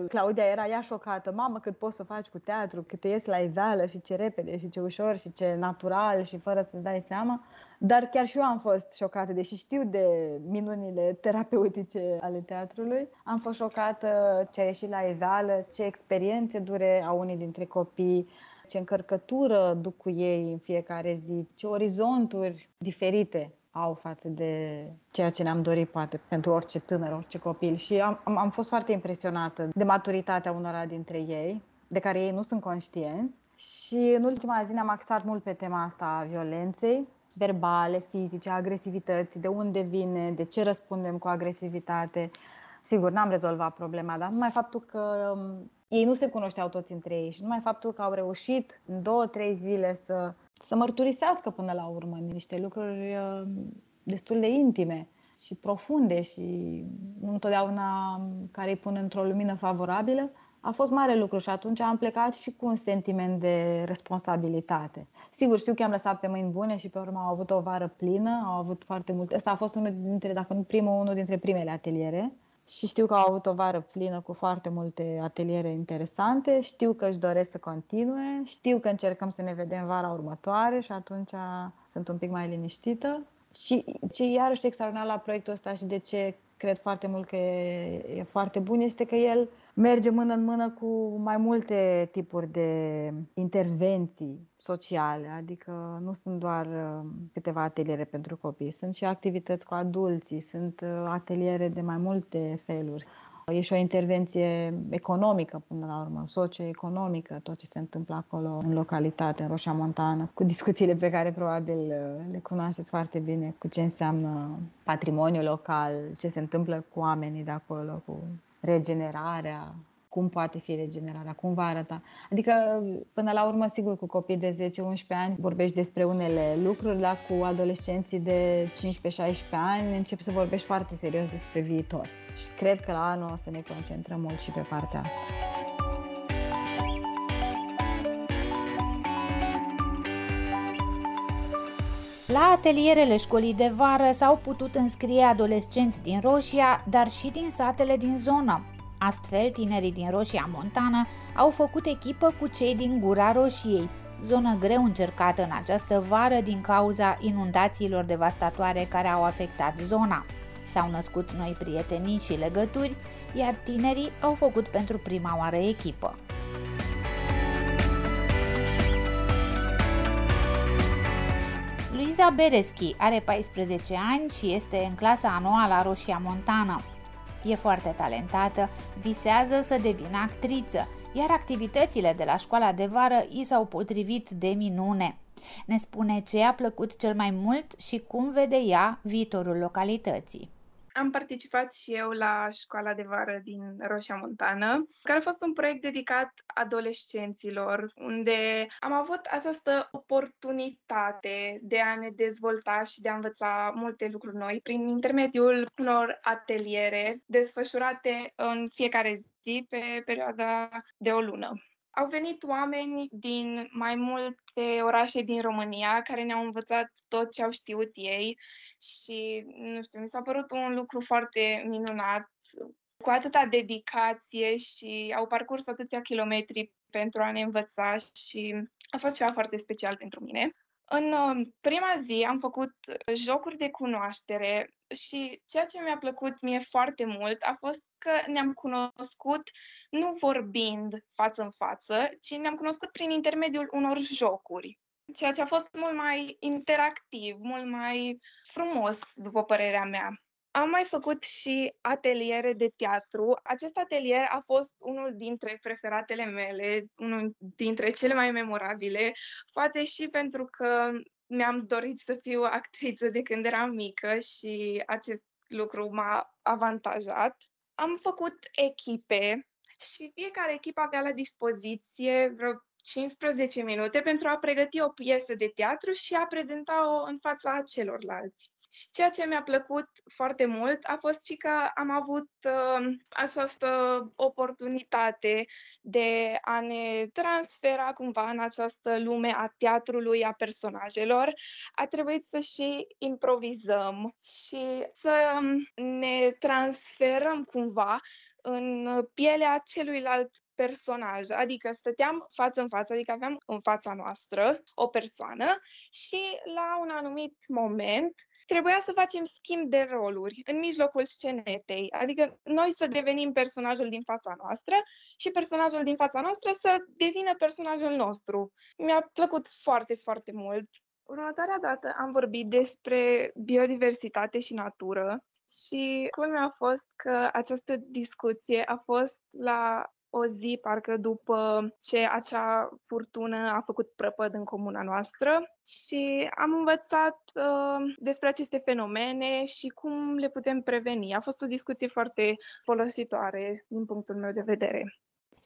J: Claudia era ea șocată. Mamă, cât poți să faci cu teatru, cât te ies la iveală și ce repede și ce ușor și ce natural și fără să-ți dai seama. Dar chiar și eu am fost șocată, deși știu de minunile terapeutice ale teatrului. Am fost șocată ce a ieșit la iveală, ce experiențe dure a unii dintre copii, ce încărcătură duc cu ei în fiecare zi, ce orizonturi diferite au față de ceea ce ne-am dorit poate pentru orice tânăr, orice copil și am, am, am fost foarte impresionată de maturitatea unora dintre ei, de care ei nu sunt conștienți și în ultima zi ne-am axat mult pe tema asta a violenței verbale, fizice, agresivității, de unde vine, de ce răspundem cu agresivitate. Sigur, n-am rezolvat problema, dar numai faptul că um, ei nu se cunoșteau toți între ei și numai faptul că au reușit în două, trei zile să să mărturisească până la urmă niște lucruri uh, destul de intime și profunde și nu întotdeauna care îi pun într-o lumină favorabilă, a fost mare lucru și atunci am plecat și cu un sentiment de responsabilitate. Sigur, știu că am lăsat pe mâini bune și pe urmă au avut o vară plină, au avut foarte multe. Asta a fost unul dintre, dacă nu primul, unul dintre primele ateliere și știu că au avut o vară plină cu foarte multe ateliere interesante, știu că își doresc să continue, știu că încercăm să ne vedem vara următoare și atunci sunt un pic mai liniștită. Și ce iarăși extraordinar la proiectul ăsta și de ce cred foarte mult că e, e foarte bun este că el merge mână în mână cu mai multe tipuri de intervenții sociale, adică nu sunt doar uh, câteva ateliere pentru copii, sunt și activități cu adulții, sunt uh, ateliere de mai multe feluri. E și o intervenție economică până la urmă, socioeconomică, tot ce se întâmplă acolo în localitate, în Roșia Montană, cu discuțiile pe care probabil uh, le cunoașteți foarte bine, cu ce înseamnă patrimoniul local, ce se întâmplă cu oamenii de acolo, cu regenerarea, cum poate fi regenerarea, cum va arăta. Adică, până la urmă, sigur, cu copii de 10-11 ani vorbești despre unele lucruri, dar cu adolescenții de 15-16 ani începi să vorbești foarte serios despre viitor. Și cred că la anul o să ne concentrăm mult și pe partea asta.
A: La atelierele școlii de vară s-au putut înscrie adolescenți din Roșia, dar și din satele din zonă. Astfel, tinerii din Roșia Montană au făcut echipă cu cei din Gura Roșiei, zonă greu încercată în această vară din cauza inundațiilor devastatoare care au afectat zona. S-au născut noi prietenii și legături, iar tinerii au făcut pentru prima oară echipă. Luiza Bereschi are 14 ani și este în clasa anuală a Roșia Montană. E foarte talentată, visează să devină actriță, iar activitățile de la școala de vară i s-au potrivit de minune. Ne spune ce a plăcut cel mai mult și cum vede ea viitorul localității.
K: Am participat și eu la școala de vară din Roșia Montană, care a fost un proiect dedicat adolescenților, unde am avut această oportunitate de a ne dezvolta și de a învăța multe lucruri noi prin intermediul unor ateliere desfășurate în fiecare zi pe perioada de o lună. Au venit oameni din mai multe orașe din România care ne-au învățat tot ce au știut ei și, nu știu, mi s-a părut un lucru foarte minunat, cu atâta dedicație și au parcurs atâția kilometri pentru a ne învăța și a fost ceva foarte special pentru mine. În uh, prima zi am făcut jocuri de cunoaștere și ceea ce mi-a plăcut mie foarte mult a fost că ne-am cunoscut nu vorbind față în față, ci ne-am cunoscut prin intermediul unor jocuri. Ceea ce a fost mult mai interactiv, mult mai frumos, după părerea mea. Am mai făcut și ateliere de teatru. Acest atelier a fost unul dintre preferatele mele, unul dintre cele mai memorabile, poate și pentru că mi-am dorit să fiu actriță de când eram mică și acest lucru m-a avantajat. Am făcut echipe și fiecare echipă avea la dispoziție vreo 15 minute pentru a pregăti o piesă de teatru și a prezenta-o în fața celorlalți. Și ceea ce mi-a plăcut foarte mult a fost și că am avut uh, această oportunitate de a ne transfera cumva în această lume a teatrului, a personajelor. A trebuit să și improvizăm și să ne transferăm cumva în pielea celuilalt personaj, adică stăteam față în față, adică aveam în fața noastră o persoană și la un anumit moment trebuia să facem schimb de roluri în mijlocul scenetei, adică noi să devenim personajul din fața noastră și personajul din fața noastră să devină personajul nostru. Mi-a plăcut foarte, foarte mult. Următoarea dată am vorbit despre biodiversitate și natură și culmea a fost că această discuție a fost la o zi, parcă după ce acea furtună a făcut prăpăd în comuna noastră și am învățat uh, despre aceste fenomene și cum le putem preveni. A fost o discuție foarte folositoare din punctul meu de vedere.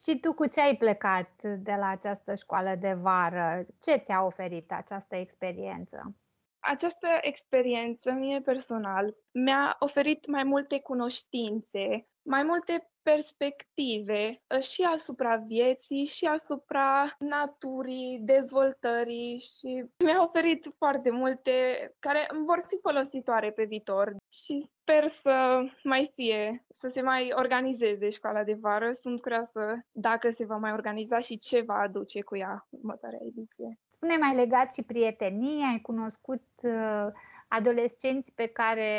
A: Și tu cu ce ai plecat de la această școală de vară? Ce ți-a oferit această experiență?
K: Această experiență, mie personal, mi-a oferit mai multe cunoștințe, mai multe perspective uh, și asupra vieții și asupra naturii, dezvoltării și mi-a oferit foarte multe care vor fi folositoare pe viitor și sper să mai fie, să se mai organizeze școala de vară. Sunt curioasă dacă se va mai organiza și ce va aduce cu ea următoarea ediție.
A: Spune mai legat și prietenii, ai cunoscut uh adolescenți pe care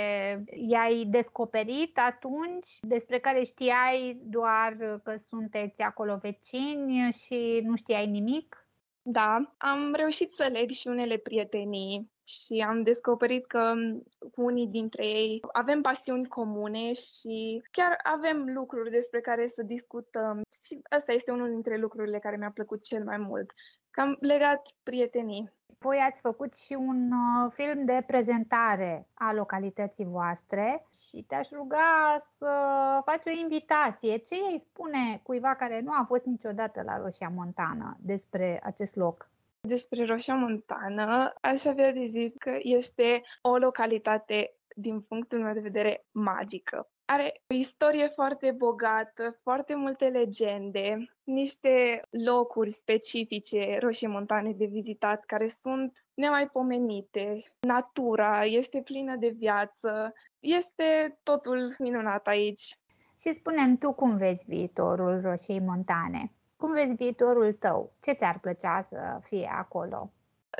A: i-ai descoperit atunci, despre care știai doar că sunteți acolo vecini și nu știai nimic?
K: Da, am reușit să leg și unele prietenii și am descoperit că cu unii dintre ei avem pasiuni comune și chiar avem lucruri despre care să discutăm. Și asta este unul dintre lucrurile care mi-a plăcut cel mai mult, că am legat prietenii.
A: Voi ați făcut și un uh, film de prezentare a localității voastre și te-aș ruga să faci o invitație. Ce îi spune cuiva care nu a fost niciodată la Roșia Montană despre acest loc?
K: Despre Roșia Montană aș avea de zis că este o localitate din punctul meu de vedere magică. Are o istorie foarte bogată, foarte multe legende, niște locuri specifice roșii montane de vizitat care sunt nemaipomenite. Natura este plină de viață, este totul minunat aici.
A: Și spunem tu cum vezi viitorul roșiei montane? Cum vezi viitorul tău? Ce ți-ar plăcea să fie acolo?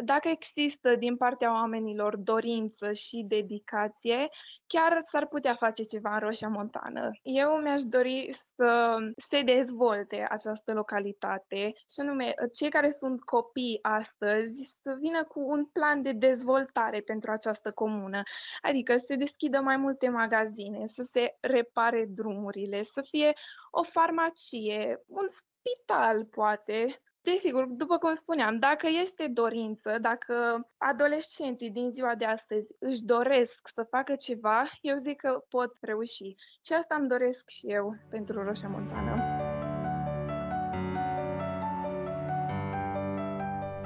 K: Dacă există din partea oamenilor dorință și dedicație, chiar s-ar putea face ceva în Roșia Montană. Eu mi-aș dori să se dezvolte această localitate și anume cei care sunt copii astăzi să vină cu un plan de dezvoltare pentru această comună, adică să se deschidă mai multe magazine, să se repare drumurile, să fie o farmacie, un spital poate, Desigur, după cum spuneam, dacă este dorință, dacă adolescenții din ziua de astăzi își doresc să facă ceva, eu zic că pot reuși. Și asta îmi doresc și eu pentru Roșia Montană.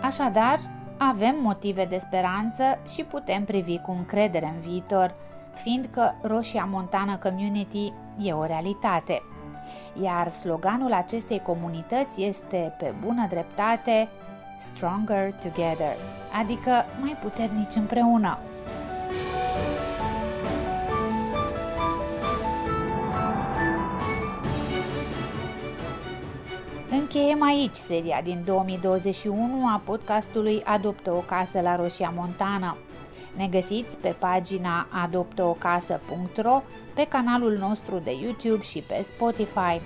A: Așadar, avem motive de speranță și putem privi cu încredere în viitor, fiindcă Roșia Montană Community e o realitate iar sloganul acestei comunități este pe bună dreptate Stronger Together, adică mai puternici împreună. Încheiem aici seria din 2021 a podcastului Adoptă o casă la Roșia Montană. Ne găsiți pe pagina adoptăocasă.ro, pe canalul nostru de YouTube și pe Spotify.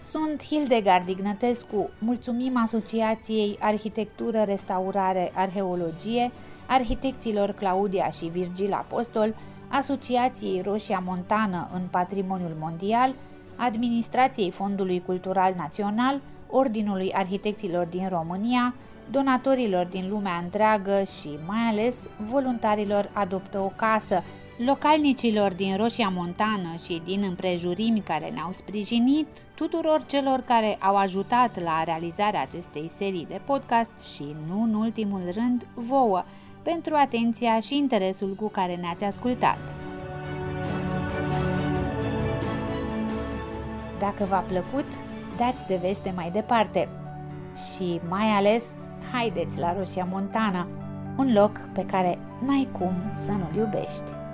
A: Sunt Hildegard Ignătescu, mulțumim Asociației Arhitectură, Restaurare, Arheologie, arhitecților Claudia și Virgil Apostol, Asociației Roșia Montană în Patrimoniul Mondial, Administrației Fondului Cultural Național, Ordinului Arhitecților din România, donatorilor din lumea întreagă și mai ales voluntarilor Adoptă o Casă, localnicilor din Roșia Montană și din împrejurimi care ne-au sprijinit, tuturor celor care au ajutat la realizarea acestei serii de podcast și, nu în ultimul rând, vouă, pentru atenția și interesul cu care ne-ați ascultat. Dacă v-a plăcut, dați de veste mai departe și mai ales haideți la Roșia Montana, un loc pe care n-ai cum să nu-l iubești.